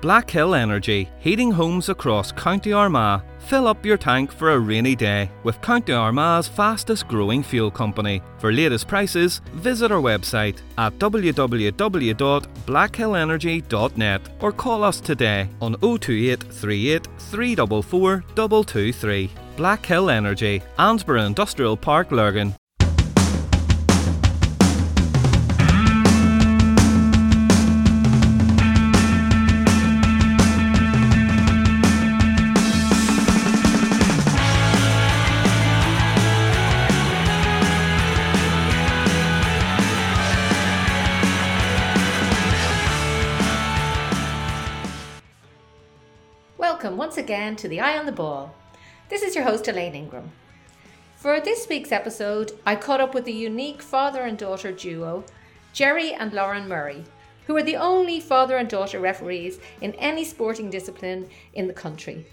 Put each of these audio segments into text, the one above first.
Black Hill Energy, heating homes across County Armagh. Fill up your tank for a rainy day with County Armagh's fastest growing fuel company. For latest prices, visit our website at www.blackhillenergy.net or call us today on 028 38 344 223. Black Hill Energy, Annesborough Industrial Park, Lurgan. Again to the Eye on the Ball. This is your host Elaine Ingram. For this week's episode, I caught up with the unique father and daughter duo, Jerry and Lauren Murray, who are the only father and daughter referees in any sporting discipline in the country.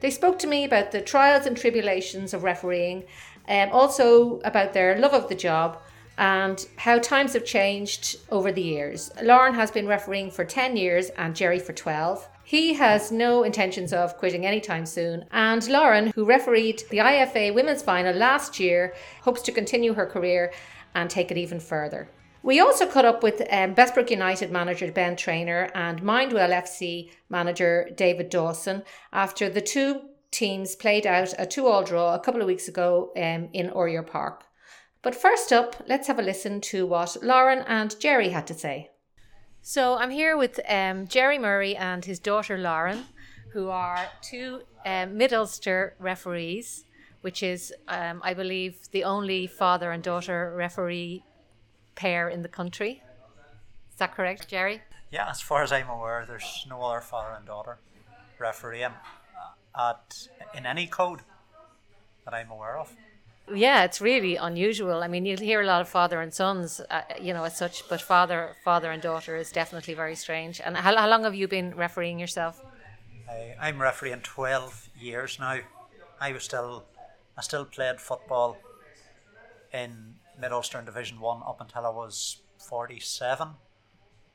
They spoke to me about the trials and tribulations of refereeing, and also about their love of the job and how times have changed over the years. Lauren has been refereeing for 10 years and Jerry for 12. He has no intentions of quitting anytime soon, and Lauren, who refereed the IFA women's final last year, hopes to continue her career and take it even further. We also caught up with um, Bessbrook United manager Ben Trainer and Mindwell FC manager David Dawson after the two teams played out a two-all draw a couple of weeks ago um, in Oriel Park. But first up, let's have a listen to what Lauren and Jerry had to say. So I'm here with um, Jerry Murray and his daughter Lauren, who are two um, Mid Ulster referees, which is, um, I believe, the only father and daughter referee pair in the country. Is that correct, Jerry? Yeah, as far as I'm aware, there's no other father and daughter refereeing at in any code that I'm aware of. Yeah, it's really unusual. I mean, you'll hear a lot of father and sons, uh, you know, as such, but father, father and daughter is definitely very strange. And how, how long have you been refereeing yourself? I, I'm refereeing twelve years now. I was still, I still played football in Mid Ulster Division One up until I was forty-seven,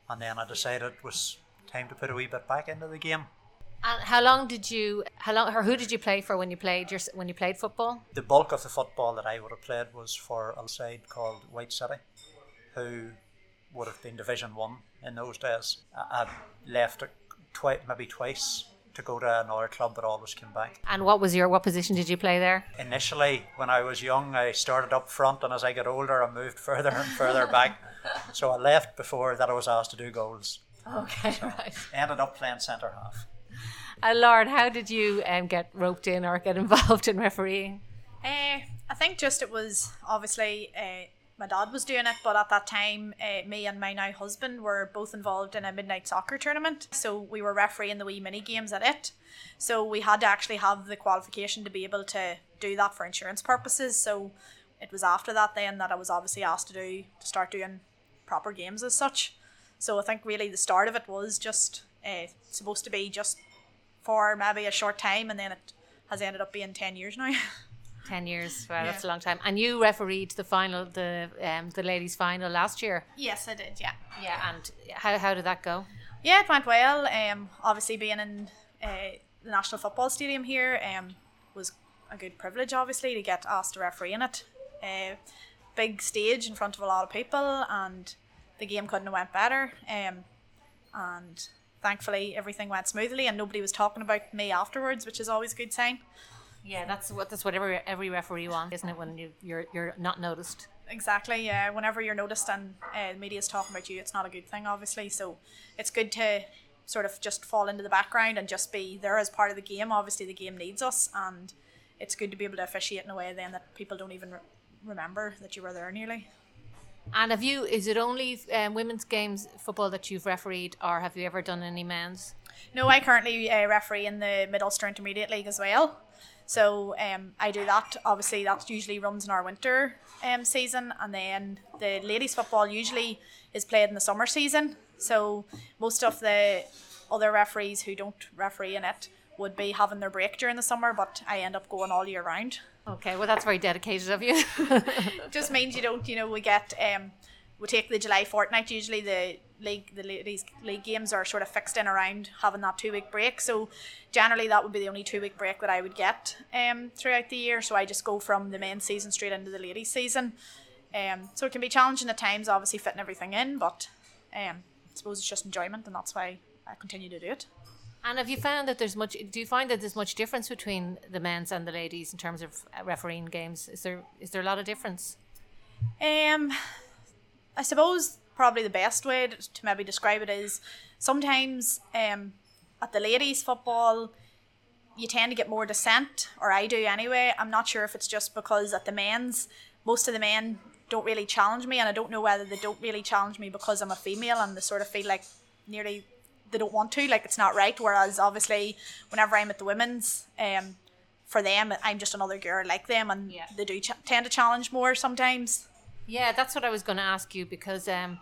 and then I decided it was time to put a wee bit back into the game. And how long did you? How long? Or who did you play for when you played your when you played football? The bulk of the football that I would have played was for a side called White City, who would have been Division One in those days. I I left it twice, maybe twice, to go to another club, but always came back. And what was your what position did you play there? Initially, when I was young, I started up front, and as I got older, I moved further and further back. So I left before that I was asked to do goals. Okay, right. Ended up playing centre half. And Lauren, how did you um, get roped in or get involved in refereeing? Uh, I think just it was obviously uh, my dad was doing it, but at that time, uh, me and my now husband were both involved in a midnight soccer tournament. So we were refereeing the wee mini games at it. So we had to actually have the qualification to be able to do that for insurance purposes. So it was after that then that I was obviously asked to do to start doing proper games as such. So I think really the start of it was just uh, supposed to be just for maybe a short time, and then it has ended up being ten years now. Ten years, wow, Yeah. that's a long time. And you refereed the final, the um, the ladies' final last year. yes, I did. Yeah. Yeah, and how how did that go? Yeah, it went well. Um, obviously being in uh, the National Football Stadium here um, was a good privilege, obviously, to get asked to referee in it. Uh, big stage in front of a lot of people, and the game couldn't have went better. Um, and thankfully, everything went smoothly, and nobody was talking about me afterwards, which is always a good sign. Yeah, that's what that's what every every referee wants, isn't it? When you you're you're not noticed. Exactly. Yeah. Whenever you're noticed and uh, the media's talking about you, it's not a good thing, obviously. So it's good to sort of just fall into the background and just be there as part of the game. Obviously, the game needs us, and it's good to be able to officiate in a way then that people don't even re- remember that you were there nearly. And have you? Is it only um, women's games football that you've refereed, or have you ever done any men's? No, I currently uh, referee in the Mid Ulster Intermediate League as well. So um, I do that. Obviously, that usually runs in our winter um, season, and then the ladies' football usually is played in the summer season. So most of the other referees who don't referee in it would be having their break during the summer, but I end up going all year round. Okay, well that's very dedicated of you. just means you don't, you know, we get um we take the July fortnight usually the league the ladies league games are sort of fixed in around having that two week break. So generally that would be the only two week break that I would get um throughout the year. So I just go from the men's season straight into the ladies season. Um so it can be challenging at times, obviously fitting everything in, but um I suppose it's just enjoyment and that's why I continue to do it. And have you found that there's much? Do you find that there's much difference between the men's and the ladies in terms of uh, refereeing games? Is there is there a lot of difference? Um, I suppose probably the best way to, maybe describe it is sometimes um at the ladies football you tend to get more dissent, or I do anyway. I'm not sure if it's just because at the men's most of the men don't really challenge me, and I don't know whether they don't really challenge me because I'm a female and they sort of feel like nearly they don't want to, like it's not right. Whereas obviously, whenever I'm at the women's, um, for them, I'm just another girl like them, and Yeah. they do ch- tend to challenge more sometimes. Yeah, that's what I was going to ask you because, um,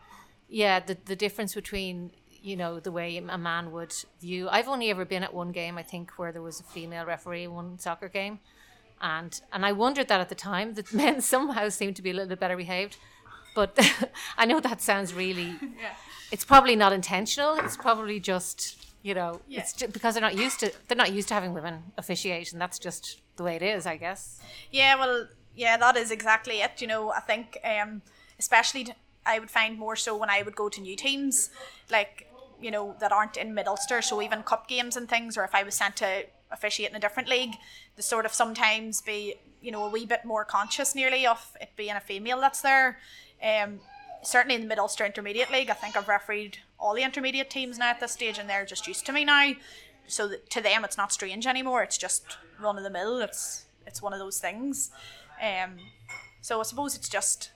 yeah, the the difference between you know the way a man would view. I've only ever been at one game, I think, where there was a female referee in one soccer game, and and I wondered that at the time that men somehow seemed to be a little bit better behaved, but I know that sounds really. Yeah. It's probably not intentional. It's probably just you know Yeah. it's just because they're not used to they're not used to having women officiate, and that's just the way it is, I guess. Yeah, well, yeah, that is exactly it. You know, I think, um, especially I would find more so when I would go to new teams, like you know that aren't in Mid Ulster, so even cup games and things, or if I was sent to officiate in a different league, to sort of sometimes be you know a wee bit more conscious nearly of it being a female that's there. Um, certainly in the Mid Ulster Intermediate League, I think I've refereed all the intermediate teams now at this stage, and they're just used to me now. So to them, it's not strange anymore. It's just run of the mill. It's it's one of those things. Um, so I suppose it's just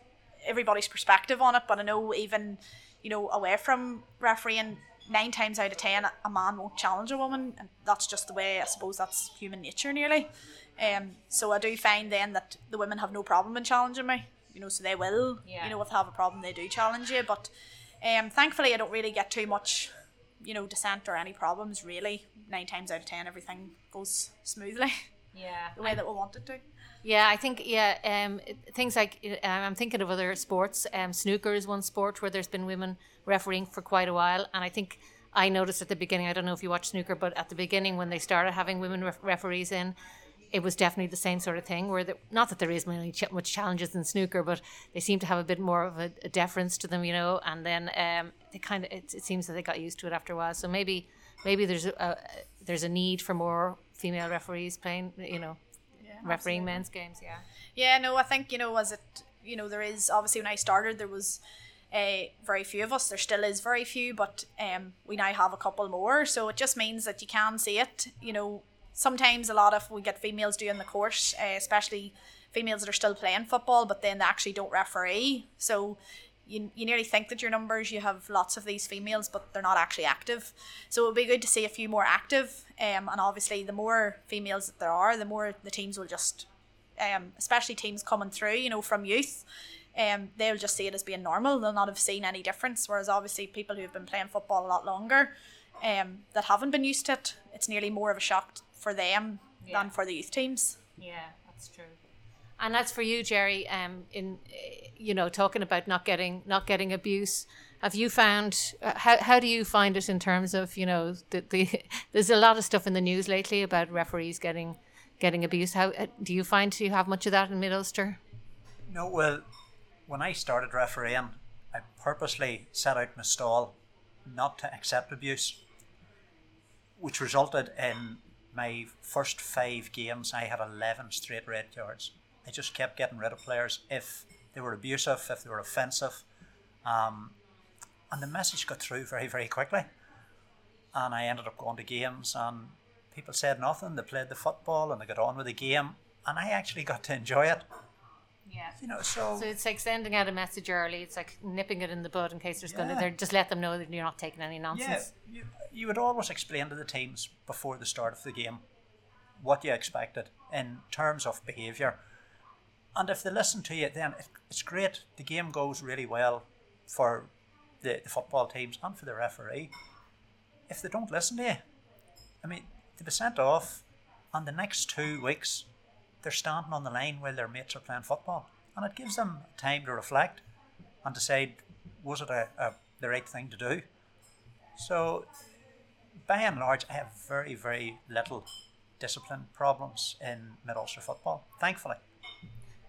everybody's perspective on it. But I know even you know away from refereeing, nine times out of ten, a man won't challenge a woman, and that's just the way I suppose that's human nature nearly. Um, so I do find then that the women have no problem in challenging me. You know, so they will. Yeah. You know, if they have a problem, they do challenge you. But um, thankfully, I don't really get too much, you know, dissent or any problems. Really, nine times out of ten, everything goes smoothly Yeah, the way that we want it to. Yeah, I think yeah, um, things like uh, I'm thinking of other sports. Um, snooker is one sport where there's been women refereeing for quite a while, and I think I noticed at the beginning. I don't know if you watch snooker, but at the beginning when they started having women ref- referees in, it was definitely the same sort of thing. Where the, not that there is many ch- much challenges in snooker, but they seem to have a bit more of a, a deference to them, you know. And then um, they kind of it, it seems that they got used to it after a while. So maybe maybe there's a, a there's a need for more female referees playing, you know, yeah, refereeing men's games. Yeah. Yeah, no, I think you know, as it, you know, there is obviously when I started, there was uh, very few of us. There still is very few, but um, we now have a couple more. So it just means that you can see it. You know, sometimes a lot of we get females doing the course, uh, especially females that are still playing football, but then they actually don't referee. So you, you nearly think that your numbers you have lots of these females but they're not actually active so it would be good to see a few more active um, and obviously the more females that there are the more the teams will just um, especially teams coming through you know from youth um, they'll just see it as being normal they'll not have seen any difference whereas obviously people who have been playing football a lot longer um, that haven't been used to it it's nearly more of a shock for them Yeah. than for the youth teams Yeah, that's true. And that's for you, Jerry. Um, in uh, you know, talking about not getting not getting abuse. Have you found uh, how how do you find it in terms of you know the, the there's a lot of stuff in the news lately about referees getting getting abused. How uh, do you find you have much of that in Mid Ulster? No, well, when I started refereeing, I purposely set out my stall not to accept abuse, which resulted in my first five games, I had 11 straight red cards. I just kept getting rid of players if they were abusive, if they were offensive. Um, and the message got through very, very quickly. And I ended up going to games, and people said nothing. They played the football and they got on with the game. And I actually got to enjoy it. Yeah. You know, so So it's like sending out a message early. It's like nipping it in the bud in case there's going to. They're just let them know that you're not taking any nonsense. Yeah, you, you would always explain to the teams before the start of the game what you expected in terms of behaviour. And if they listen to you, then it, it's great. The game goes really well for the, the football teams and for the referee. If they don't listen to you, I mean, they'll be sent off, and the next two weeks they're standing on the line while their mates are playing football. And it gives them time to reflect and decide was it a, a the right thing to do. So, by and large, I have very, very little discipline problems in Mid Ulster football, thankfully.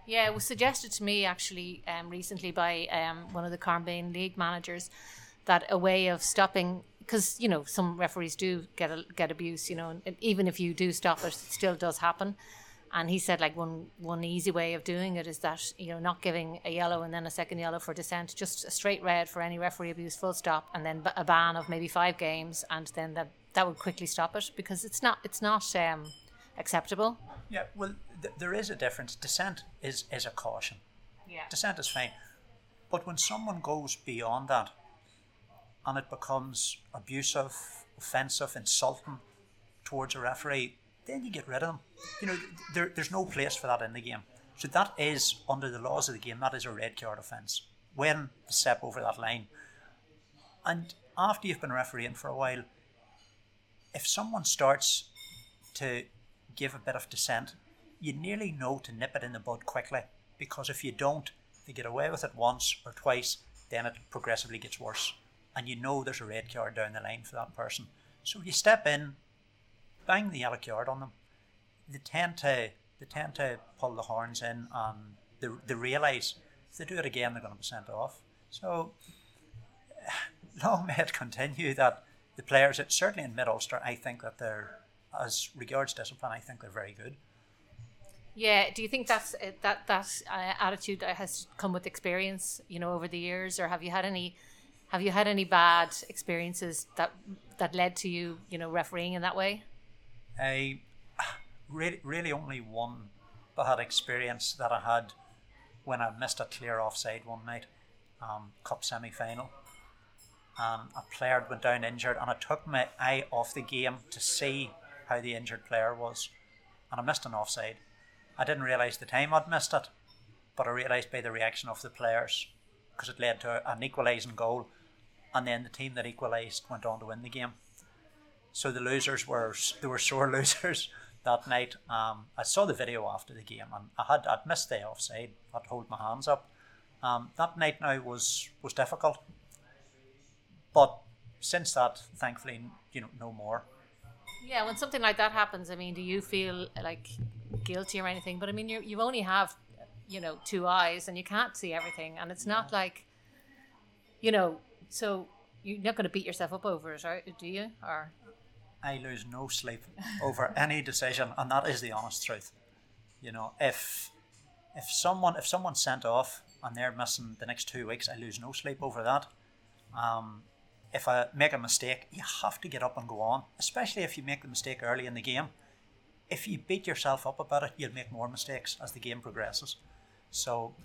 Yeah, it was suggested to me actually um, recently by um, one of the Carnbane League managers that a way of stopping because you know some referees do get a, get abuse, you know, and even if you do stop it, it still does happen. And he said like one one easy way of doing it is that you know not giving a yellow and then a second yellow for dissent, just a straight red for any referee abuse, full stop, and then a ban of maybe five games, and then that that would quickly stop it because it's not it's not um, acceptable. Yeah, well, th- there is a difference. Dissent is is a caution. Yeah. Dissent is fine, but when someone goes beyond that, and it becomes abusive, offensive, insulting towards a referee, then you get rid of them. You know, there, there's no place for that in the game. So that is under the laws of the game. That is a red card offence when they step over that line. And after you've been refereeing for a while, if someone starts to give a bit of dissent, you nearly know to nip it in the bud quickly because if you don't, they get away with it once or twice, then it progressively gets worse. And you know there's a red card down the line for that person. So you step in, bang the yellow card on them. They tend to they tend to pull the horns in and they, they realise if they do it again they're going to be sent off. So long may it continue that the players, certainly in Mid Ulster, I think that they're as regards discipline, I think they're very good. Yeah. Do you think that's uh, that that uh, attitude has come with experience, you know, over the years, or have you had any have you had any bad experiences that that led to you, you know, refereeing in that way? I really, really only one bad experience that I had when I missed a clear offside one night, um, cup semi final. Um, a player went down injured, and I took my eye off the game to see how the injured player was, and I missed an offside. I didn't realise the time I'd missed it, but I realised by the reaction of the players because it led to an equalising goal, and then the team that equalised went on to win the game. So the losers were they were sore losers that night. Um, I saw the video after the game, and I had I'd missed the offside. I'd hold my hands up. Um, that night now was was difficult, but since that, thankfully, you know, no more. Yeah, when something like that happens, I mean, do you feel like guilty or anything? But I mean, you you only have, you know, two eyes and you can't see everything, and it's not like, you know, so you're not going to beat yourself up over it, right? Do you? Or I lose no sleep over any decision, and that is the honest truth. You know, if if someone if someone's sent off and they're missing the next two weeks, I lose no sleep over that. Um, if I make a mistake, you have to get up and go on, especially if you make the mistake early in the game. If you beat yourself up about it, you'll make more mistakes as the game progresses. So,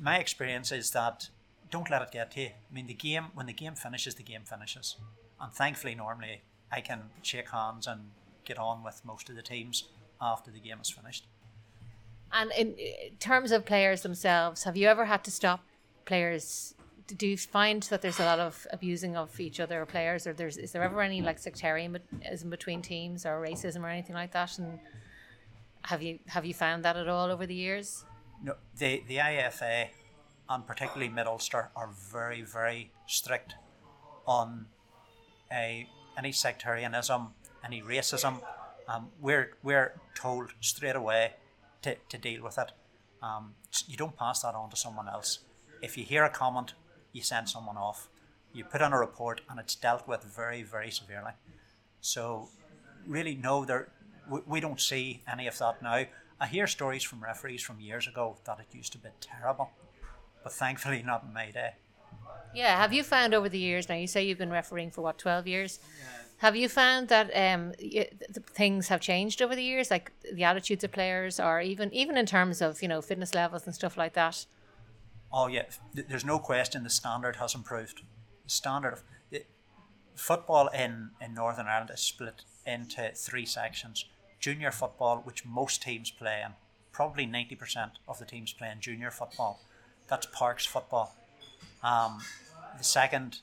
my experience is that don't let it get to you. I mean, the game, when the game finishes, the game finishes. And thankfully, normally, I can shake hands and get on with most of the teams after the game is finished. And in terms of players themselves, have you ever had to stop players do you find that there's a lot of abusing of each other players, or there's is there ever any like sectarianism between teams or racism or anything like that? And have you have you found that at all over the years? No, the the IFA and particularly Mid Ulster are very very strict on a any sectarianism, any racism. Um, we're we're told straight away to, to deal with it. Um, you don't pass that on to someone else. If you hear a comment you send someone off. You put on a report and it's dealt with very, very severely. So, really, no, there, we, we don't see any of that now. I hear stories from referees from years ago that it used to be terrible, but thankfully not in my day. Yeah, have you found over the years now? You say you've been refereeing for what twelve years. Yeah. Have you found that um, things have changed over the years, like the attitudes of players, or even even in terms of you know fitness levels and stuff like that? Oh yeah, there's no question the standard has improved. The standard of the, football in, in Northern Ireland is split into three sections. Junior football, which most teams play in, probably 90% of the teams play in junior football. That's Parks football. Um, the second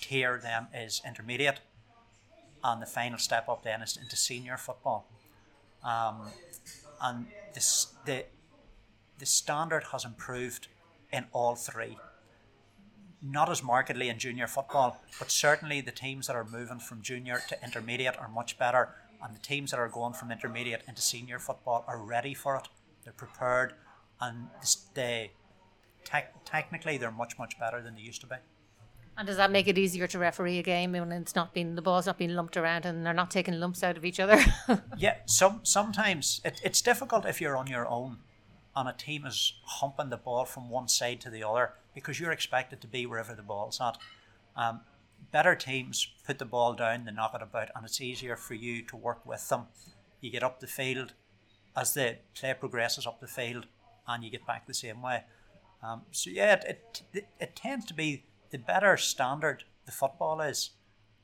tier then is intermediate, and the final step up then is into senior football. Um, and this, the, the standard has improved in all three. not as markedly in junior football, but certainly the teams that are moving from junior to intermediate are much better, and the teams that are going from intermediate into senior football are ready for it. They're prepared, and they te- technically they're much much better than they used to be. And does that make it easier to referee a game when it's not being the ball's not being lumped around and they're not taking lumps out of each other? yeah, some sometimes it, it's difficult if you're on your own and a team is humping the ball from one side to the other because you're expected to be wherever the ball's at. Um, better teams put the ball down, they knock it about, and it's easier for you to work with them. You get up the field as the play progresses up the field, and you get back the same way. Um, so yeah, it, it, it tends to be the better standard the football is,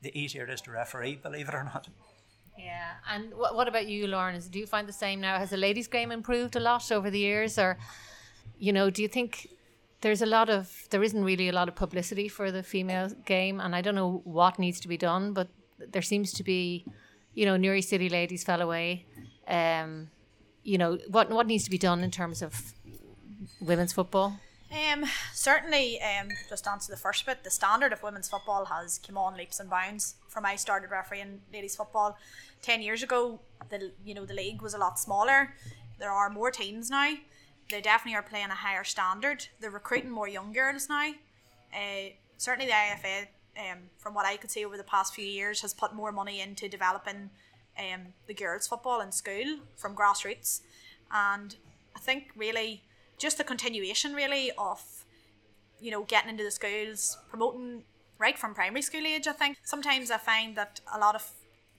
the easier it is to referee, believe it or not. Yeah, and what, what about you, Lauren? Do you find the same now? Has the ladies' game improved a lot over the years, or you know, do you think there's a lot of there isn't really a lot of publicity for the female game, and I don't know what needs to be done, but there seems to be, you know, Newry City ladies fell away. Um, you know, what what needs to be done in terms of women's football? Um, certainly, um, just to answer the first bit, the standard of women's football has come on leaps and bounds. From I started refereeing ladies football ten years ago, the you know the league was a lot smaller. There are more teams now. They definitely are playing a higher standard. They're recruiting more young girls now. Uh, certainly, the IFA, um, from what I could see over the past few years, has put more money into developing um, the girls' football in school from grassroots, and I think really just the continuation really of you know getting into the schools promoting right from primary school age i think. Sometimes i find that a lot of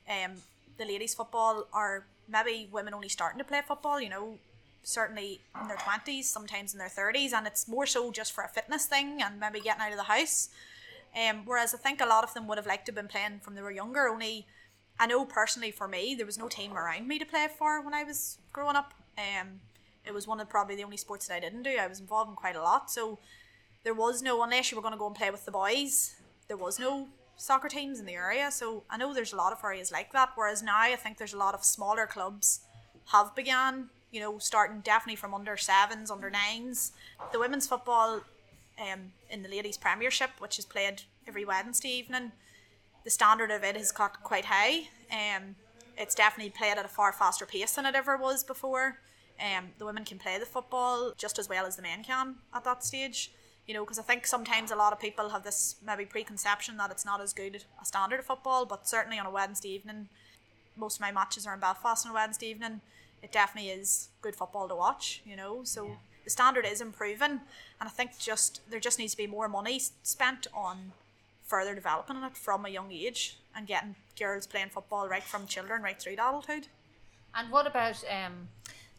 um, the ladies football are maybe women only starting to play football you know certainly in their 20s sometimes in their 30s and it's more so just for a fitness thing and maybe getting out of the house. Um, whereas i think a lot of them would have liked to have been playing from they were younger only i know personally for me there was no team around me to play for when i was growing up. Um, it was one of probably the only sports that I didn't do. I was involved in quite a lot. So there was no, unless you were going to go and play with the boys, there was no soccer teams in the area. So I know there's a lot of areas like that. Whereas now I think there's a lot of smaller clubs have began, you know, starting definitely from under sevens, under nines. The women's football um, in the ladies' premiership, which is played every Wednesday evening, the standard of it has got quite high. Um, it's definitely played at a far faster pace than it ever was before. Um, the women can play the football just as well as the men can at that stage. You know, because I think sometimes a lot of people have this maybe preconception that it's not as good a standard of football, but certainly on a Wednesday evening, most of my matches are in Belfast on a Wednesday evening. It definitely is good football to watch. You know, so yeah. the standard is improving, and I think just there just needs to be more money spent on further developing it from a young age and getting girls playing football right from children right through to adulthood. And what about um,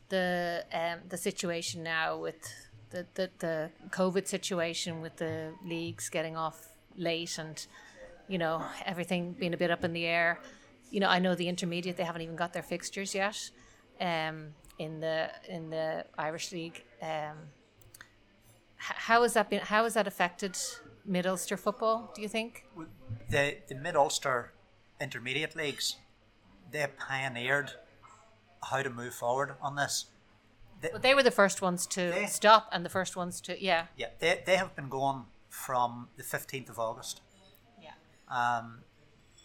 the um, the situation now with the, the, the COVID situation with the leagues getting off late and you know everything being a bit up in the air. You know, I know the intermediate they haven't even got their fixtures yet. Um, in the in the Irish League, um, how has that been? How has that affected Mid Ulster football? Do you think? The the Mid Ulster intermediate leagues, they pioneered how to move forward on this. They, well, they were the first ones to they, stop and the first ones to yeah. Yeah, they, they have been going from the fifteenth of August. Yeah. Um,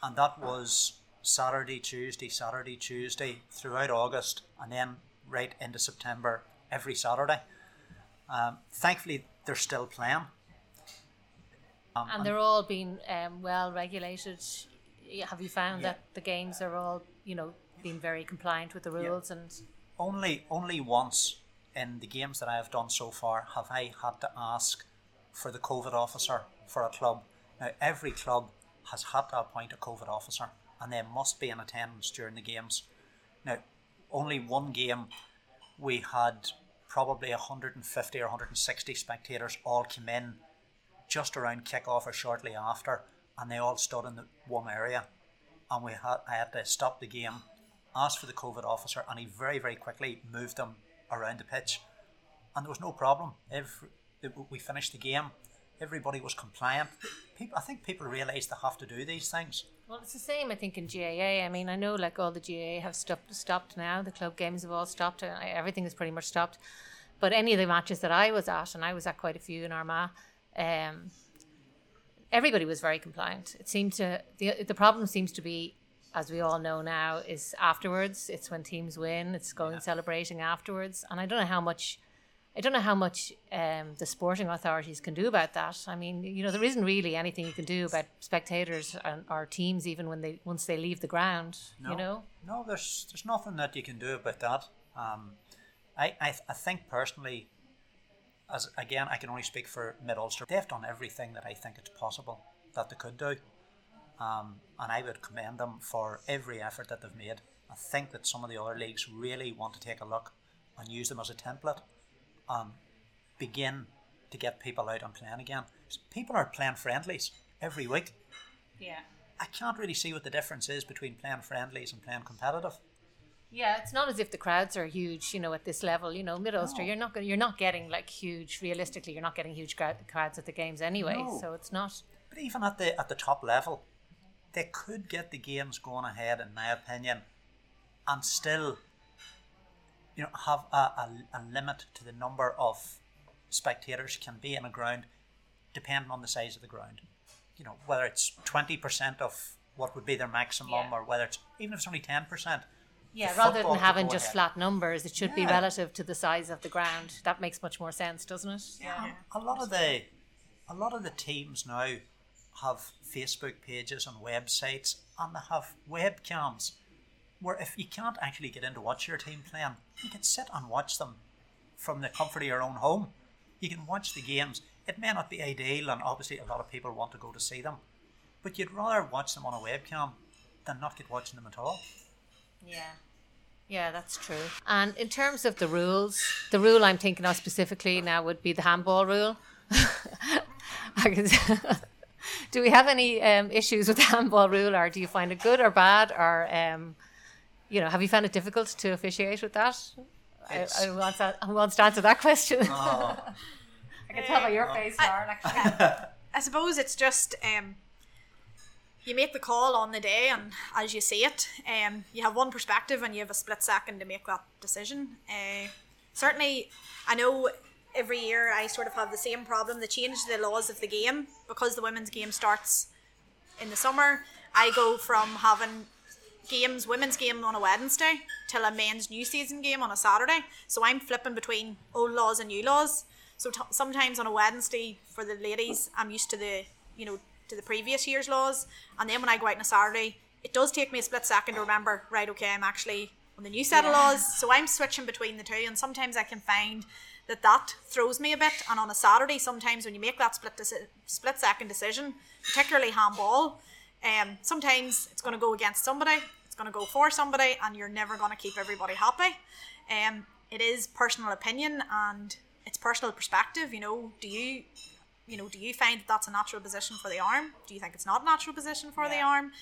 and that was Saturday, Tuesday, Saturday, Tuesday throughout August, and then right into September every Saturday. Um, thankfully, they're still playing. Um, and they're all being um, well regulated. Have you found yeah. that the games are all, you know, been very compliant with the rules yeah. and only only once in the games that I have done so far have I had to ask for the COVID officer for a club. Now every club has had to appoint a COVID officer and they must be in attendance during the games. Now only one game we had probably 150 or 160 spectators all came in just around kick-off or shortly after and they all stood in the one area and we had I had to stop the game asked for the COVID officer, and he very, very quickly moved them around the pitch. And there was no problem. Every, we finished the game. Everybody was compliant. People, I think people realise they have to do these things. Well, it's the same, I think, in GAA. I mean, I know like all the GAA have stopped, stopped now. The club games have all stopped. Everything is pretty much stopped. But any of the matches that I was at, and I was at quite a few in Armagh, um, everybody was very compliant. It seemed to the the problem seems to be, as we all know now, is afterwards. It's when teams win. It's going celebrating afterwards, and I don't know how much. I don't know how much um, the sporting authorities can do about that. I mean, you know, there isn't really anything you can do about spectators and, or teams even when they once they leave the ground. No, You know, no, there's there's nothing that you can do about that. Um, I, I I think personally, as again, I can only speak for Mid Ulster. They've done everything that I think it's possible that they could do, um, and I would commend them for every effort that they've made. I think that some of the other leagues really want to take a look and use them as a template, and begin to get people out and playing again. People are playing friendlies every week. yeah. I can't really see what the difference is between playing friendlies and playing competitive. Yeah, it's not as if the crowds are huge, you know, at this level. You know, Mid Ulster, No. you're not gonna, you're not getting like huge. Realistically, you're not getting huge crowds at the games anyway. No. So it's not. But even at the at the top level, they could get the games going ahead, in my opinion, and still, you know, have a, a, a limit to the number of spectators can be in a ground, depending on the size of the ground. You know, whether it's twenty percent of what would be their maximum, Yeah. or whether it's even if it's only ten percent. Yeah, rather than having just ahead. flat numbers, it should be relative to the size of the ground. That makes much more sense, doesn't it? Yeah. A lot of the a lot of the teams now have Facebook pages and websites and they have webcams where if you can't actually get in to watch your team playing, you can sit and watch them from the comfort of your own home. You can watch the games. It may not be ideal and obviously a lot of people want to go to see them. But you'd rather watch them on a webcam than not get watching them at all. Yeah. Yeah, that's true. And in terms of the rules, the rule I'm thinking of specifically now would be the handball rule. I can- do we have any um, issues with the handball rule, or do you find it good or bad, or um, you know, have you found it difficult to officiate with that? I, I want to, who wants to answer that question. Oh, I can tell by your face, Lauren. Actually. I suppose it's just um, you make the call on the day, and as you see it, um, you have one perspective, and you have a split second to make that decision. Uh, certainly, I know every year I sort of have the same problem. They change the laws of the game because the women's game starts in the summer. I go from having games, women's game on a Wednesday, till a men's new season game on a Saturday. So I'm flipping between old laws and new laws. So t- sometimes on a Wednesday for the ladies, I'm used to the you know to the previous year's laws, and then when I go out on a Saturday, it does take me a split second to remember. Right, okay, I'm actually on the new set of laws. So I'm switching between the two, and sometimes I can find that that throws me a bit. And on a Saturday, sometimes when you make that split deci- split second decision, particularly handball, um, sometimes it's going to go against somebody, it's going to go for somebody, and you're never going to keep everybody happy. Um, it is personal opinion and it's personal perspective. You know, do you, you know, do you find that that's a natural position for the arm? Do you think it's not a natural position for the Yeah. arm?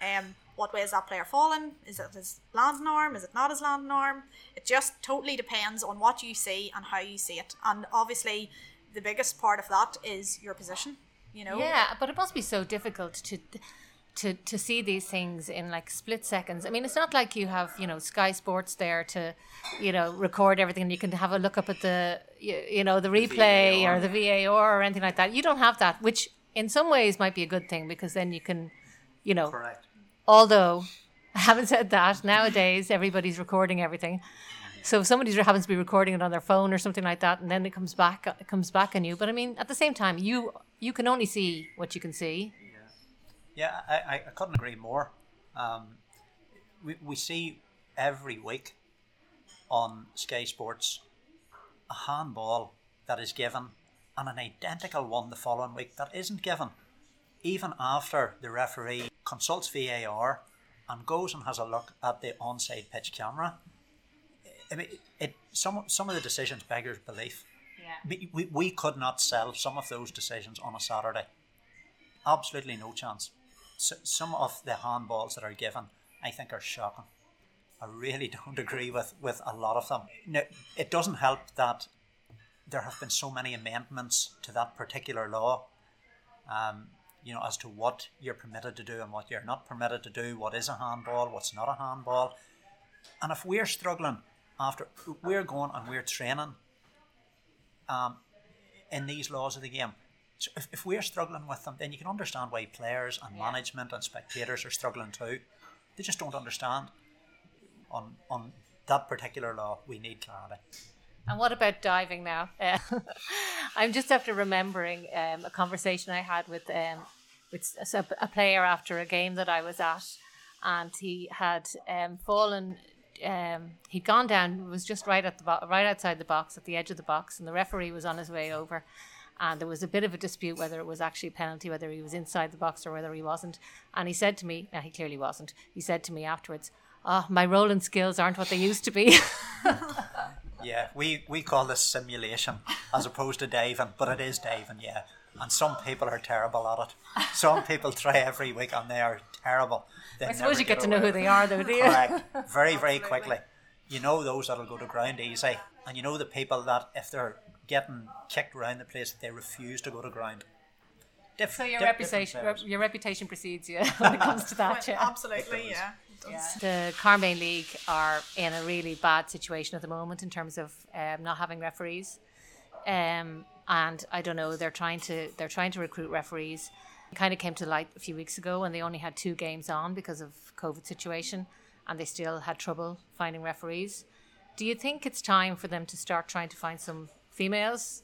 Um, what way is that player falling? Is it his landing arm? Is it not his landing arm? It just totally depends on what you see and how you see it. And obviously, the biggest part of that is your position. You know, Yeah, but it must be so difficult to to to see these things in like split seconds. I mean, it's not like you have you know Sky Sports there to you know record everything and you can have a look up at the you, you know the replay VAR. or the VAR or anything like that. You don't have that, which in some ways might be a good thing because then you can you know correct. although having said that nowadays everybody's recording everything so if somebody happens to be recording it on their phone or something like that and then it comes back it comes back on you but i mean at the same time you you can only see what you can see Yeah, I, I, couldn't agree more. Um, we, we see every week on Sky Sports a handball that is given and an identical one the following week that isn't given, even after the referee consults VAR and goes and has a look at the onside pitch camera. I mean, it some some of the decisions beggars belief. yeah We, we, we could not sell some of those decisions on a Saturday. Absolutely no chance. S some of the handballs that are given, I think, are shocking. I really don't agree with, with a lot of them. Now, it doesn't help that there have been so many amendments to that particular law, um, you know, as to what you're permitted to do and what you're not permitted to do, what is a handball, what's not a handball. And if we're struggling after, we're going and we're training um, in these laws of the game. So if, if we're struggling with them, then you can understand why players and Yeah. management and spectators are struggling too. They just don't understand. On on that particular law, we need clarity. And what about diving now? Uh, I'm just after remembering um, a conversation I had with um, with a, a player after a game that I was at, and he had um, fallen. Um, he'd gone down. Was just right at the bo- right outside the box, at the edge of the box, and the referee was on his way over. And there was a bit of a dispute whether it was actually a penalty, whether he was inside the box or whether he wasn't. And he said to me, no, he clearly wasn't. He said to me afterwards, "Oh, my rolling skills aren't what they used to be." Yeah, we, we call this simulation as opposed to diving, but it is diving, yeah. And some people are terrible at it. Some people try every week and they are terrible. They I suppose you get to know who they are, though, do you? Correct. Very, very quickly. You know those that'll go to ground easy, and you know the people that if they're getting kicked around the place, they refuse to go to ground. Diff- So your diff- reputation, different players. your reputation precedes you when it comes to that. Yeah. Absolutely, yeah. It does. The Carnbane League are in a really bad situation at the moment in terms of um, not having referees, um, and I don't know. They're trying to they're trying to recruit referees. It kind of came to light a few weeks ago, and they only had two games on because of COVID situation, and they still had trouble finding referees. Do you think it's time for them to start trying to find some females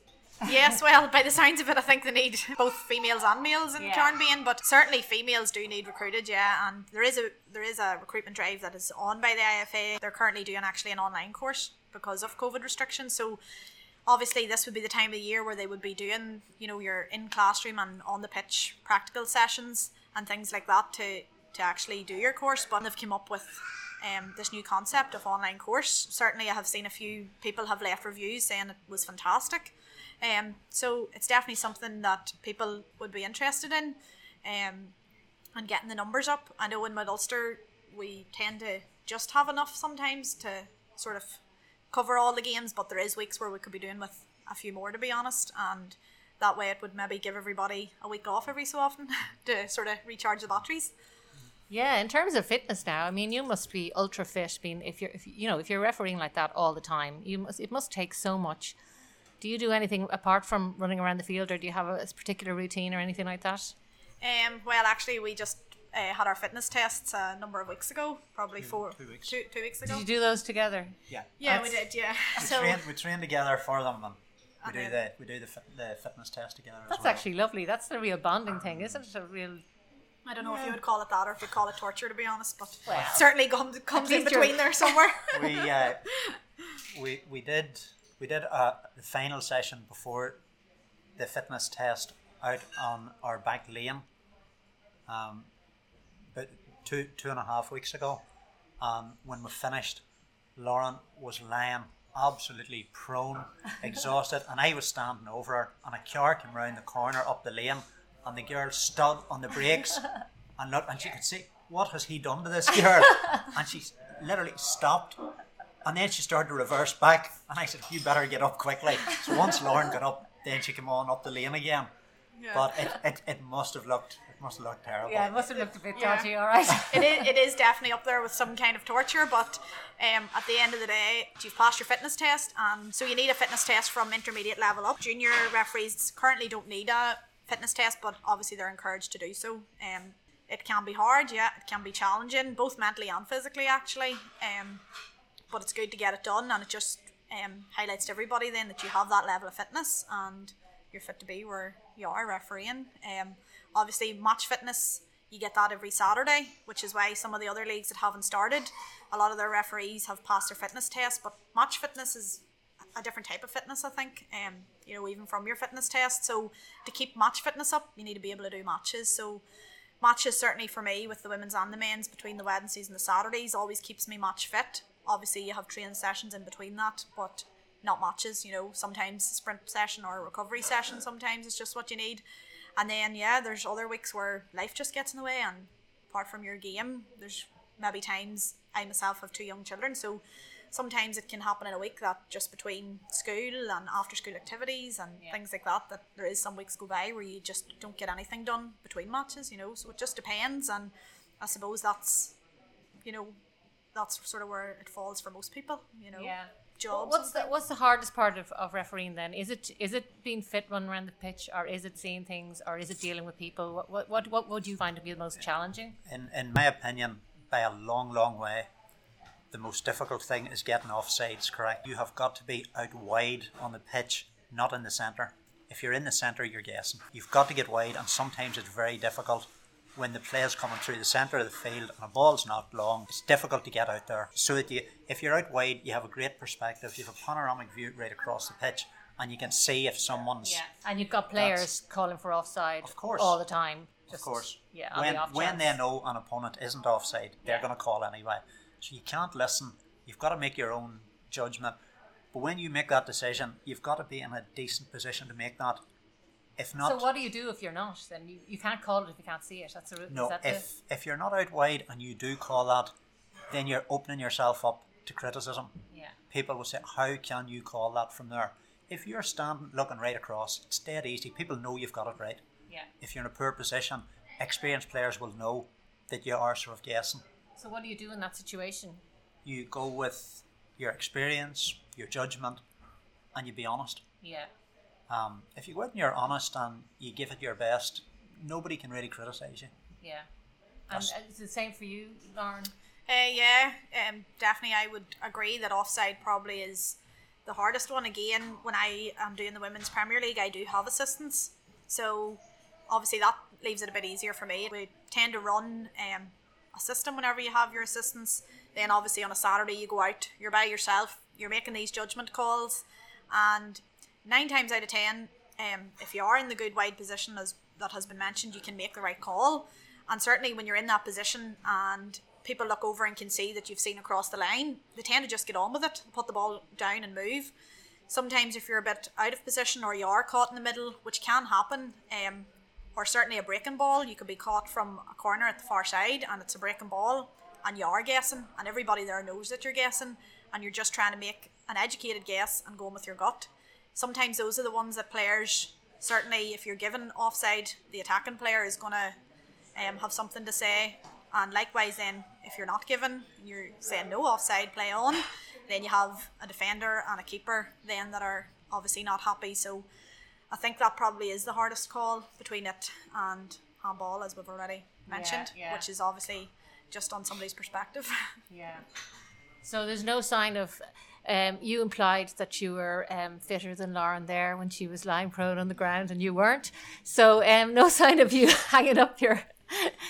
yes, well, by the sounds of it, I think they need both females and males in Yeah. Carnbane, but certainly females do need recruited, yeah. And there is a there is a recruitment drive that is on by the IFA. They're currently doing actually an online course because of COVID restrictions. So obviously this would be the time of the year where they would be doing, you know, your in classroom and on the pitch practical sessions and things like that to to actually do your course. But they've come up with um, this new concept of online course. Certainly, I have seen a few people have left reviews saying it was fantastic. Um, so it's definitely something that people would be interested in, um, and getting the numbers up. I know in Mid Ulster we tend to just have enough sometimes to sort of cover all the games, but there is weeks where we could be doing with a few more to be honest, and that way it would maybe give everybody a week off every so often to sort of recharge the batteries. Yeah, in terms of fitness now, I mean, you must be ultra fit. Being if you're, if, you know, if you're refereeing like that all the time, you must. It must take so much. Do you do anything apart from running around the field, or do you have a, particular routine or anything like that? Um, well, actually, we just uh, had our fitness tests a number of weeks ago, probably four, two weeks. two, two weeks Did ago. you do those together? Yeah. yeah, we did. Yeah. We, So train, we train together for them and we do the we do the, fit, the fitness test together as That's well. actually lovely. That's the real bonding thing, isn't it? A real. I don't know if you would call it that or if you call it torture, to be honest, but Well, certainly comes comes in least you're- between there somewhere. we uh, we we did we did uh, the final session before the fitness test out on our back lane, um, but two two and a half weeks ago, and when we finished, Lauren was lying absolutely prone, exhausted, and I was standing over her, and a car came round the corner up the lane, and the girl stood on the brakes, and looked, and she could see what has he done to this girl, and she literally stopped. And then she started to reverse back, and I said, "You better get up quickly." So once Lauren got up, then she came on up the lane again. But it, it, it must have looked it must have looked terrible. Yeah, it must have looked a bit Yeah. dodgy. All right. it, is, it is definitely up there with some kind of torture, but um, at the end of the day, you've passed your fitness test, and so you need a fitness test from intermediate level up. Junior referees currently don't need a fitness test, but obviously they're encouraged to do so. Um, it can be hard, yeah, it can be challenging, both mentally and physically, actually. Um, but it's good to get it done, and it just um, highlights to everybody then that you have that level of fitness and you're fit to be where you are refereeing. Um, obviously, match fitness you get that every Saturday, which is why some of the other leagues that haven't started, a lot of their referees have passed their fitness test. But match fitness is a different type of fitness, I think. Um, you know, even from your fitness test. So to keep match fitness up, you need to be able to do matches. So matches certainly for me with the women's and the men's between the Wednesdays and the Saturdays always keeps me match fit. Obviously, you have training sessions in between that, but not matches. You know, sometimes sprint session or recovery session. Sometimes it's just what you need. And then yeah, there's other weeks where life just gets in the way, and apart from your game, there's maybe times I myself have two young children, so sometimes it can happen in a week that just between school and after school activities and things like that, that there is some weeks go by where you just don't get anything done between matches, you know. So it just depends, and I suppose that's, you know, that's sort of where it falls for most people, you know. Yeah. jobs. What's the what's the hardest part of, of refereeing then? Is it is it being fit running around the pitch, or is it seeing things, or is it dealing with people? What what what, what would you find to be the most challenging? In in my opinion, by a long, long way, the most difficult thing is getting offsides correct. You have got to be out wide on the pitch, not in the centre. If you're in the centre, you're guessing. You've got to get wide, and sometimes it's very difficult when the play's coming through the centre of the field and a ball's not long. It's difficult to get out there. So that you, if you're out wide, you have a great perspective. You have a panoramic view right across the pitch, and you can see if someone's. Yeah, and you've got players calling for offside, Of course. all the time. Of course. yeah. When the when they know an opponent isn't offside, they're Yeah. going to call anyway. So you can't listen. You've got to make your own judgment. But when you make that decision, you've got to be in a decent position to make that. If not, So what do you do if you're not? Then you, you can't call it if you can't see it. That's a, no. that the- If if you're not out wide and you do call that, then you're opening yourself up to criticism. yeah. People will say, "How can you call that from there?" If you're standing looking right across, it's dead easy. People know you've got it right. Yeah. If you're in a poor position, experienced players will know that you are sort of guessing. So what do you do in that situation? You go with your experience, your judgment, and you be honest. Yeah. Um, if you go out and you're honest and you give it your best, nobody can really criticise you. Yeah. And That's- it's the same for you, Lauren. Uh, yeah, um, definitely. I would agree that offside probably is the hardest one. Again, when I am doing the Women's Premier League, I do have assistants. So obviously that leaves it a bit easier for me. We tend to run um, system whenever you have your assistants. Then obviously on a Saturday you go out, you're by yourself, you're making these judgment calls, and nine times out of ten, um, if you are in the good wide position as that has been mentioned, you can make the right call. And certainly when you're in that position and people look over and can see that you've seen across the line, they tend to just get on with it, put the ball down and move. Sometimes if you're a bit out of position or you are caught in the middle, which can happen, um, or certainly a breaking ball, you could be caught from a corner at the far side and it's a breaking ball and you are guessing and everybody there knows that you're guessing and you're just trying to make an educated guess and going with your gut. Sometimes those are the ones that players certainly if you're given offside, the attacking player is gonna um, have something to say. And likewise, then if you're not given, you're saying no offside, play on. Then you have a defender and a keeper then that are obviously not happy. So I think that probably is the hardest call between it and handball, as we've already mentioned, yeah. which is obviously just on somebody's perspective. Yeah. So there's no sign of. Um, you implied that you were um, fitter than Lauren there when she was lying prone on the ground, and you weren't. So um, no sign of you hanging up your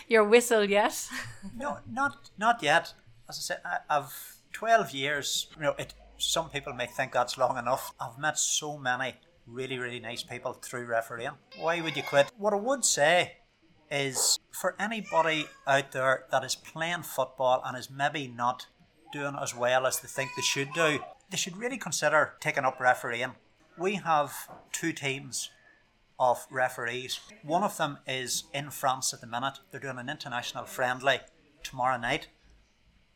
your whistle yet. No, not not yet. As I said, I, I've twelve years. You know, it. Some people may think that's long enough. I've met so many really, really nice people through refereeing. Why would you quit? What I would say is for anybody out there that is playing football and is maybe not doing as well as they think they should do, they should really consider taking up refereeing. We have two teams of referees. One of them is in France at the minute. They're doing an international friendly tomorrow night.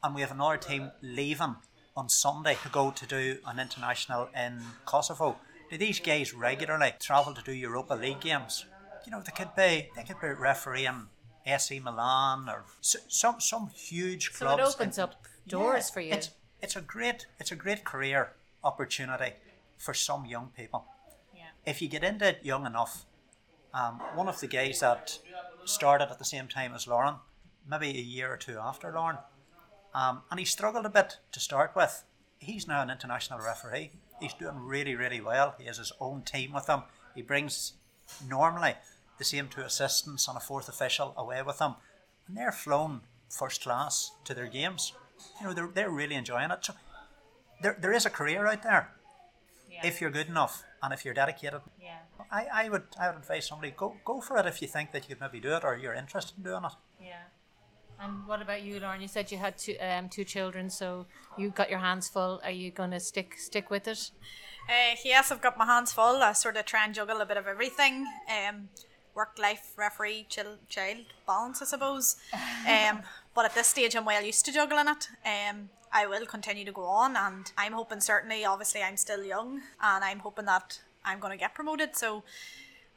And we have another team leaving on Sunday to go to do an international in Kosovo. Do these guys regularly travel to do Europa League games? You know, they could be they could be refereeing AC Milan or s- some some huge clubs. So it opens in- up doors Yeah, for you. It's, it's a great it's a great career opportunity for some young people Yeah. if you get into it young enough, um, one of the guys that started at the same time as Lauren, maybe a year or two after Lauren, um, and he struggled a bit to start with. He's now an international referee. He's doing really, really well. He has his own team with him. He brings normally the same two assistants and a fourth official away with him, and they're flown first class to their games. You know, they're, they're really enjoying it. So there, there is a career out there Yeah. if you're good enough and if you're dedicated. yeah. I, I would I would advise somebody go go for it if you think that you could maybe do it or you're interested in doing it. Yeah. And what about you, Lauren? You said you had two um, two children, so you got your hands full. Are you going to stick stick with it? Uh, yes, I've got my hands full. I sort of try and juggle a bit of everything. Um, work life, referee, child, child balance, I suppose. Um, but at this stage, I'm well used to juggling it. Um, I will continue to go on, and I'm hoping certainly, obviously, I'm still young, and I'm hoping that I'm going to get promoted. So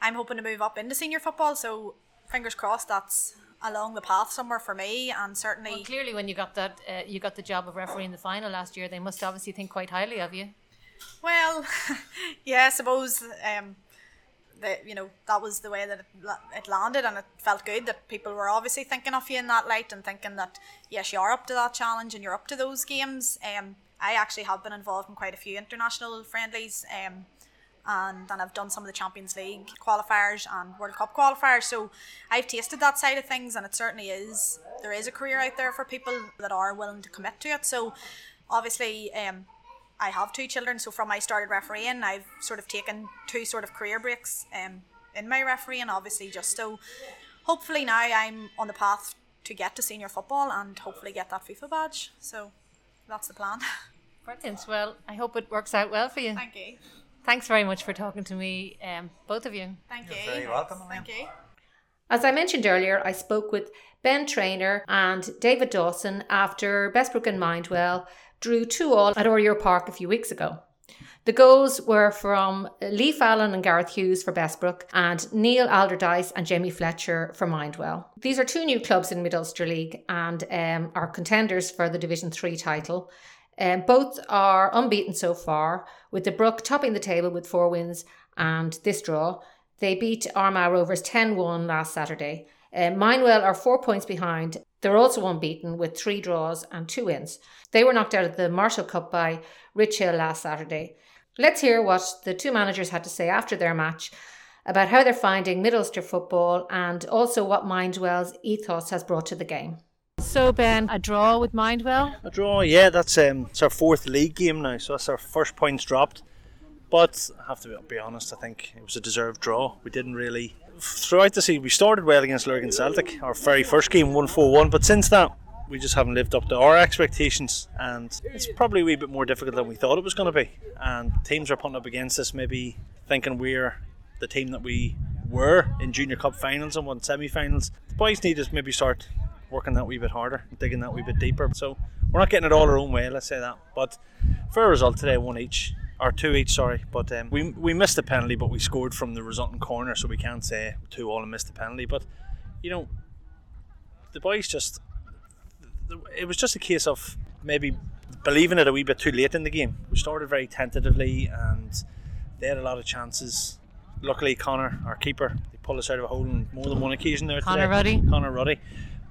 I'm hoping to move up into senior football. So fingers crossed, that's along the path somewhere for me, and certainly. Well, clearly, when you got that, uh, you got the job of refereeing the final last year. They must obviously think quite highly of you. Well, yeah, I suppose um, that you know that was the way that it, it landed, and it felt good that people were obviously thinking of you in that light and thinking that yes, you are up to that challenge and you're up to those games. Um, I actually have been involved in quite a few international friendlies. Um, and and I've done some of the Champions League qualifiers and World Cup qualifiers. So I've tasted that side of things, and it certainly is there is a career out there for people that are willing to commit to it. So obviously, um, I have two children, so from I started refereeing, I've sort of taken two sort of career breaks um, in my refereeing, obviously, just so hopefully now I'm on the path to get to senior football and hopefully get that FIFA badge. So that's the plan. Brilliant. Well, I hope it works out well for you. Thank you. Thanks very much for talking to me, um, both of you. Thank You're you. very welcome, Thank you. As I mentioned earlier, I spoke with Ben Trainer and David Dawson after Bessbrook and Mindwell drew 2 all at Oriel Park a few weeks ago. The goals were from Lee Fallon and Gareth Hughes for Bessbrook and Neil Alderdice and Jamie Fletcher for Mindwell. These are two new clubs in Mid Ulster League and um, are contenders for the Division 3 title. Um, both are unbeaten so far, with the Brook topping the table with four wins and this draw. They beat Armagh Rovers 10 1 last Saturday. Uh, Mindwell are four points behind. They're also unbeaten with three draws and two wins. They were knocked out of the Marshall Cup by Richhill last Saturday. Let's hear what the two managers had to say after their match about how they're finding Mid Ulster football and also what Mindwell's ethos has brought to the game. So, Ben, a draw with Mindwell? A draw, yeah, that's um, it's our fourth league game now, so that's our first points dropped. But I have to be honest, I think it was a deserved draw. We didn't really. Throughout the season, we started well against Lurgan Celtic, our very first game, 1 4 1, but since that, we just haven't lived up to our expectations, and it's probably a wee bit more difficult than we thought it was going to be. And teams are putting up against us, maybe thinking we're the team that we were in Junior Cup finals and won semi finals. The boys need to maybe start working that wee bit harder, digging that wee bit deeper. So we're not getting it all our own way, let's say that. But for a result today, one each or two each, sorry. But um, we we missed the penalty, but we scored from the resulting corner, so we can't say two all and missed the penalty. But you know, the boys just it was just a case of maybe believing it a wee bit too late in the game. We started very tentatively, and they had a lot of chances. Luckily, Connor, our keeper, he pulled us out of a hole on more than one occasion there Connor today. Ruddy. Connor Ruddy.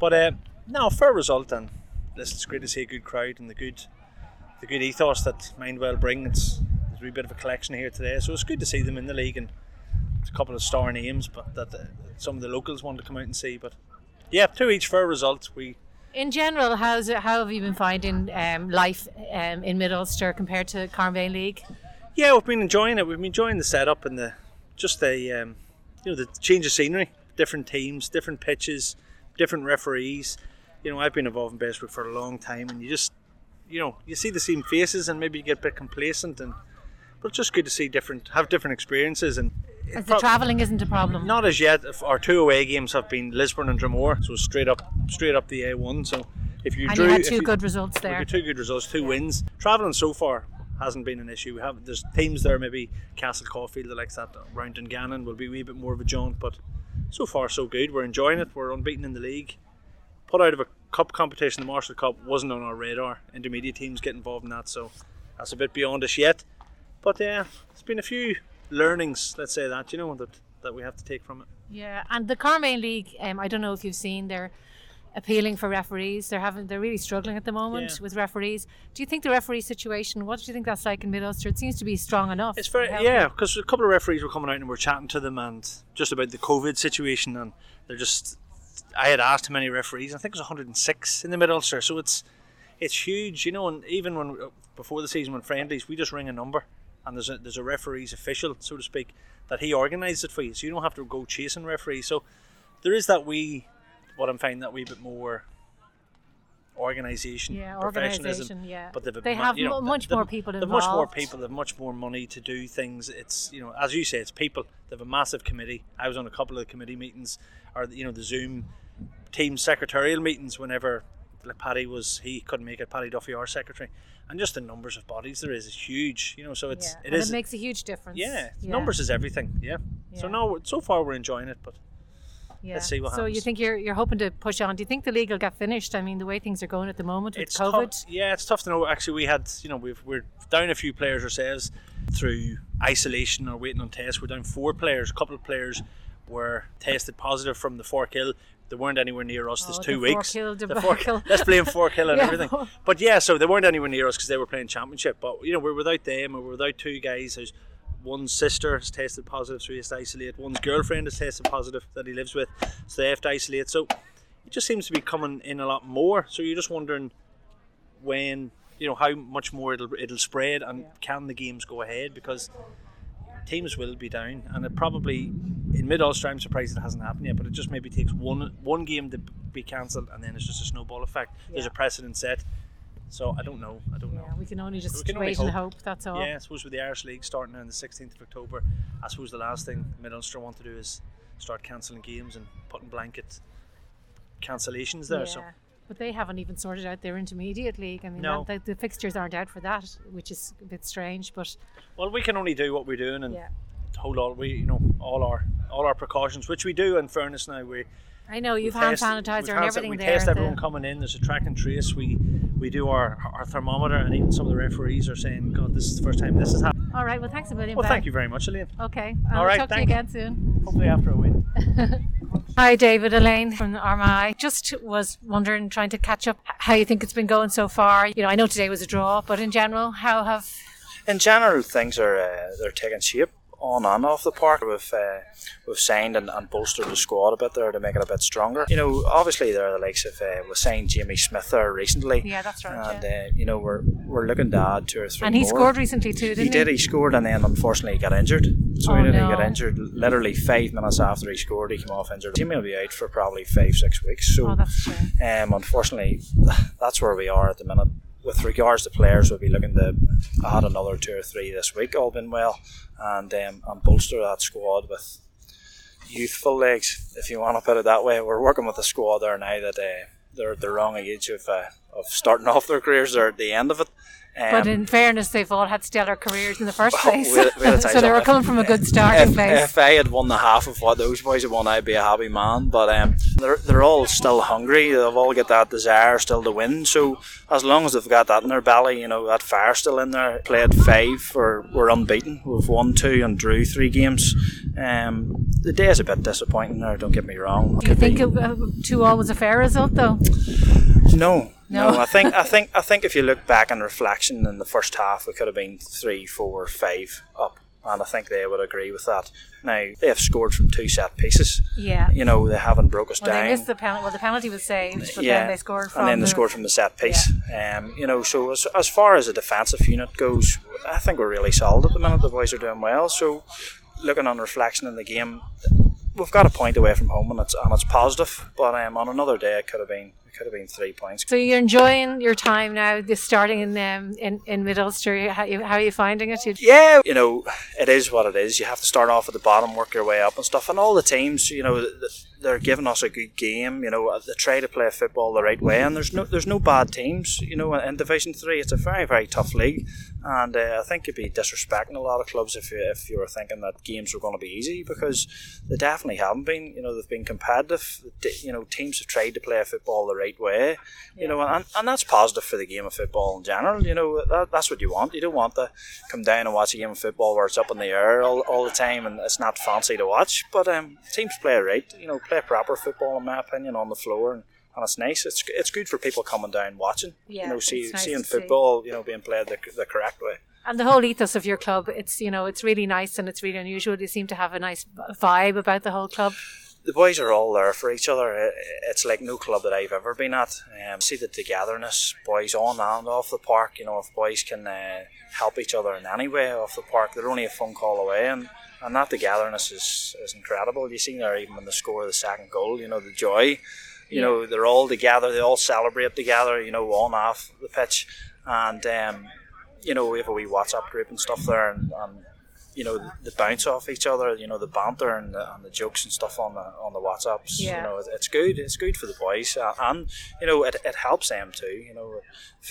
But uh, no, fair result, and listen, it's great to see a good crowd and the good, the good ethos that Mindwell bring. It's there's a wee bit of a collection here today, so it's good to see them in the league and a couple of star names, but that uh, some of the locals want to come out and see. But yeah, two each fair result. We In general, how's it, how have you been finding um, life um, in Mid Ulster compared to Carnbane League? Yeah, we've been enjoying it. We've been enjoying the setup and the just the um, you know the change of scenery, different teams, different pitches, different referees. You know, I've been involved in Bessbrook for a long time, and you just you know you see the same faces, and maybe you get a bit complacent, and but it's just good to see different have different experiences and. As the travelling isn't a problem. Not as yet. Our two away games have been Lisburn and Dromore, so straight up, straight up the A1. So if you and drew, you had two you- good results there. two good results, two wins. Travelling so far hasn't been an issue. We have there's teams there, maybe Castle Caulfield, the likes that round in Gannon will be a wee bit more of a jaunt, but so far so good. We're enjoying it. We're unbeaten in the league. Put out of a cup competition, the Marshall Cup wasn't on our radar. Intermediate teams get involved in that, so that's a bit beyond us yet. But yeah, it's been a few learnings, let's say that you know that that we have to take from it. Yeah, and the Carnbane League, um, I don't know if you've seen, they're appealing for referees. They're having, they're really struggling at the moment Yeah. with referees. Do you think the referee situation? What do you think that's like in Mid Ulster? It seems to be strong enough. It's very yeah, because a couple of referees were coming out and we're chatting to them and just about the COVID situation, and they're just. I had asked how many referees. I think it was 106 in the Mid Ulster, so it's it's huge, you know. And even when before the season, when friendlies, we just ring a number, and there's a there's a referee's official, so to speak, that he organises it for you, so you don't have to go chasing referees. So there is that wee, what I'm finding that wee bit more organisation, Yeah, professionalism. yeah. But they've They have you know, mu- much they've- more people They've much more people. They've much more money to do things. It's you know, as you say, it's people. They have a massive committee. I was on a couple of the committee meetings, or you know, the Zoom team secretarial meetings. Whenever like Paddy was, he couldn't make it. Paddy Duffy, our secretary, and just the numbers of bodies there is is huge. You know, so it's yeah. it and is. it makes a huge difference. yeah, numbers is everything. Yeah. So now, so far we're enjoying it, but Yeah. Let's see what so happens. you think you're you're hoping to push on? Do you think the league will get finished? I mean, the way things are going at the moment with it's COVID. Tough, yeah, it's tough to know. Actually, we had you know we've we're down a few players ourselves through isolation or waiting on tests. We're down four players. A couple of players were tested positive from the Forkhill. They weren't anywhere near us. Oh, There's two the weeks. Hill The debacle. let's blame Forkhill and Yeah. everything. But yeah, so they weren't anywhere near us because they were playing championship. But you know we're without them, we're without two guys. Who's one's sister has tested positive, so he has to isolate. One's girlfriend has tested positive that he lives with, so they have to isolate. So it just seems to be coming in a lot more. So you're just wondering when you know how much more it'll it'll spread and can the games go ahead because teams will be down and it probably in mid Ulster I'm surprised it hasn't happened yet but it just maybe takes one one game to be cancelled and then it's just a snowball effect there's a precedent set so I don't know I don't know we can only just can only wait and hope. That's all. yeah I suppose with the Irish League starting on the 16th of October I suppose the last thing mid Ulster want to do is start cancelling games and putting blanket cancellations there so But they haven't even sorted out their intermediate league. I mean, No. that, the, the fixtures aren't out for that, which is a bit strange. But well we can only do what we're doing and yeah, hold all we you know all our all our precautions which we do in fairness now we I know you've hand sanitizer and everything we there. test everyone the- coming in there's a track and trace we we do our our thermometer and even some of the referees are saying god this is the first time this has happened all right. Well, thanks a million. well Ben. thank you very much Elaine Okay. I'll All right, talk to you again soon. hopefully after a win Hi, David Elaine from Armagh. Just was wondering, trying to catch up, how you think it's been going so far. You know, I know today was a draw, but in general, how have in general, things are uh, they're taking shape on and off the park. We've uh, we've signed and, and bolstered the squad a bit there to make it a bit stronger. You know, obviously there are the likes of uh, we signed Jamie Smith there recently. Yeah, that's right, And uh, you know we're we're looking to add two or three. and he more. scored recently too, didn't He he? did. He scored, and then unfortunately he got injured. So Oh, he didn't no. get injured. Literally five minutes after he scored, he came off injured. Jamie will be out for probably five, six weeks. So Oh, that's true. um, unfortunately, that's where we are at the minute. With regards to players, we'll be looking to add another two or three this week, all been well, and um, and bolster that squad with youthful legs, if you want to put it that way. We're working with a squad there now that uh, they're at the wrong age of uh, of starting off their careers. They're at the end of it. Um, But in fairness, they've all had stellar careers in the first place. Well, well, so they were coming from a good starting if, place. if I had won the half of what those boys had won, I'd be a happy man. But um, they're, they're all still hungry. They've all got that desire still to win. So as long as they've got that in their belly, you know, that fire still in there. Played five, or we're unbeaten. We've won two and drew three games. Um, the day is a bit disappointing there. Don't get me wrong. Do you think be- it, uh, two all was a fair result, though? no, No. no. I think I think I think if you look back in reflection in the first half, we could have been three, four, five up, and I think they would agree with that. Now they have scored from two set pieces. Yeah. You know they haven't broke us Well, down. they missed the penalty. Well, the penalty was saved, but yeah, then they scored from and then they the, scored from the set piece. Um, you know, so as, as far as a defensive unit goes, I think we're really solid at the minute. The boys are doing well. So looking on reflection in the game, we've got a point away from home, and it's and it's positive. But um, on another day, it could have been could have been three points. So you're enjoying your time now, starting in um, in, in Mid Ulster. How, you, how are you finding it? You- Yeah, you know, it is what it is. You have to start off at the bottom, work your way up and stuff. And all the teams, you know, th- th- they're giving us a good game. You know, they try to play football the right way, and there's no there's no bad teams. You know, in Division Three, it's a very very tough league, and uh, I think you'd be disrespecting a lot of clubs if you if you were thinking that games were going to be easy because they definitely haven't been. You know, they've been competitive. You know, teams have tried to play football the right way. You know, and, and that's positive for the game of football in general. You know, that, that's what you want. You don't want to come down and watch a game of football where it's up in the air all, all the time and it's not fancy to watch. But um, teams play right. You know, play proper football in my opinion on the floor and. And it's nice. It's it's good for people coming down watching. Yeah, you know, see, nice seeing to see. football, you know, being played the, the correct way. And the whole ethos of your club, it's you know, it's really nice and it's really unusual. You seem to have a nice vibe about the whole club. the boys are all there for each other. It's like no club that I've ever been at. Um, see the togetherness, boys on and off the park. You know, if boys can uh, help each other in any way off the park, they're only a phone call away, and, and that togetherness is, is incredible. You see there even when they score the second goal, you know the joy. You know they're all together. They all celebrate together. You know on off the pitch, and um, you know we have a wee WhatsApp group and stuff there, and, and you know the, bounce off each other, you know the banter and the, and the jokes and stuff on the on the WhatsApps. Yeah. You know it- it's good. It's good for the boys, uh, and you know it, it helps them too. You know,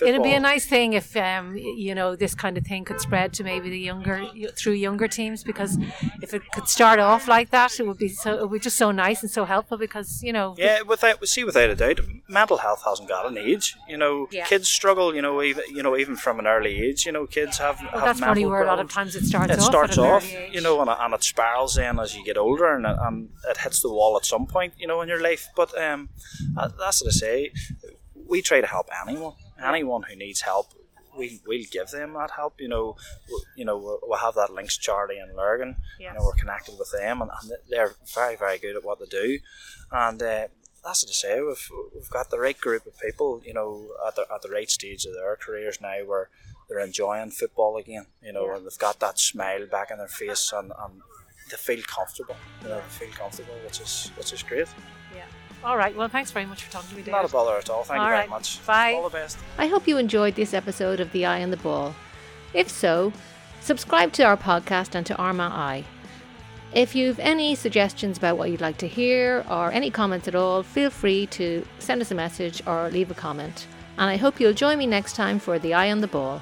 It'd be a nice thing if um, you know this kind of thing could spread to maybe the younger through younger teams because if it could start off like that, it would be so it would be just so nice and so helpful because you know Yeah, without we see without a doubt, mental health hasn't got an age. You know, Yeah. kids struggle. You know, even you know even from an early age. You know, kids have. well, have that's probably where a lot of times it starts it off. starts off, you know, and, it- and it spirals then as you get older, and, it- and it hits the wall at some point, you know, in your life. But um, uh, that's what I say. We try to help anyone, anyone who needs help. We we'll give them that help. You know, we, you know we'll, we'll have that links charity in Lurgan. Yes. You know, we're connected with them, and, and they're very very good at what they do, and. Uh, that's what I say. We've, we've got the right group of people, you know, at the, at the right stage of their careers now, where they're enjoying football again, you know, Yeah. and they've got that smile back in their face, and, and they feel comfortable, you know, they feel comfortable, which is which is great. Yeah. All right. Well, thanks very much for talking to me, David. Not a bother at all. Thank All you very much. Bye. All the best. I hope you enjoyed this episode of The Eye on the Ball. If so, subscribe to our podcast and to Armagh I. If you've any suggestions about what you'd like to hear or any comments at all, feel free to send us a message or leave a comment. And I hope you'll join me next time for The Eye on the Ball.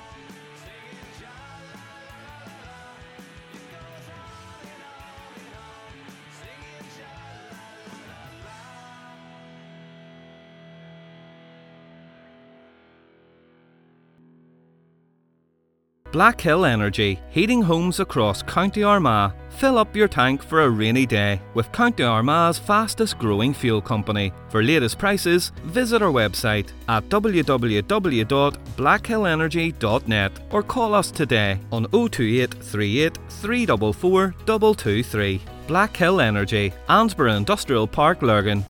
Black Hill Energy, heating homes across County Armagh. Fill up your tank for a rainy day with County Armagh's fastest growing fuel company. For latest prices, visit our website at www.blackhillenergy.net or call us today on 028 38 344 223. Black Hill Energy, Annesborough Industrial Park, Lurgan.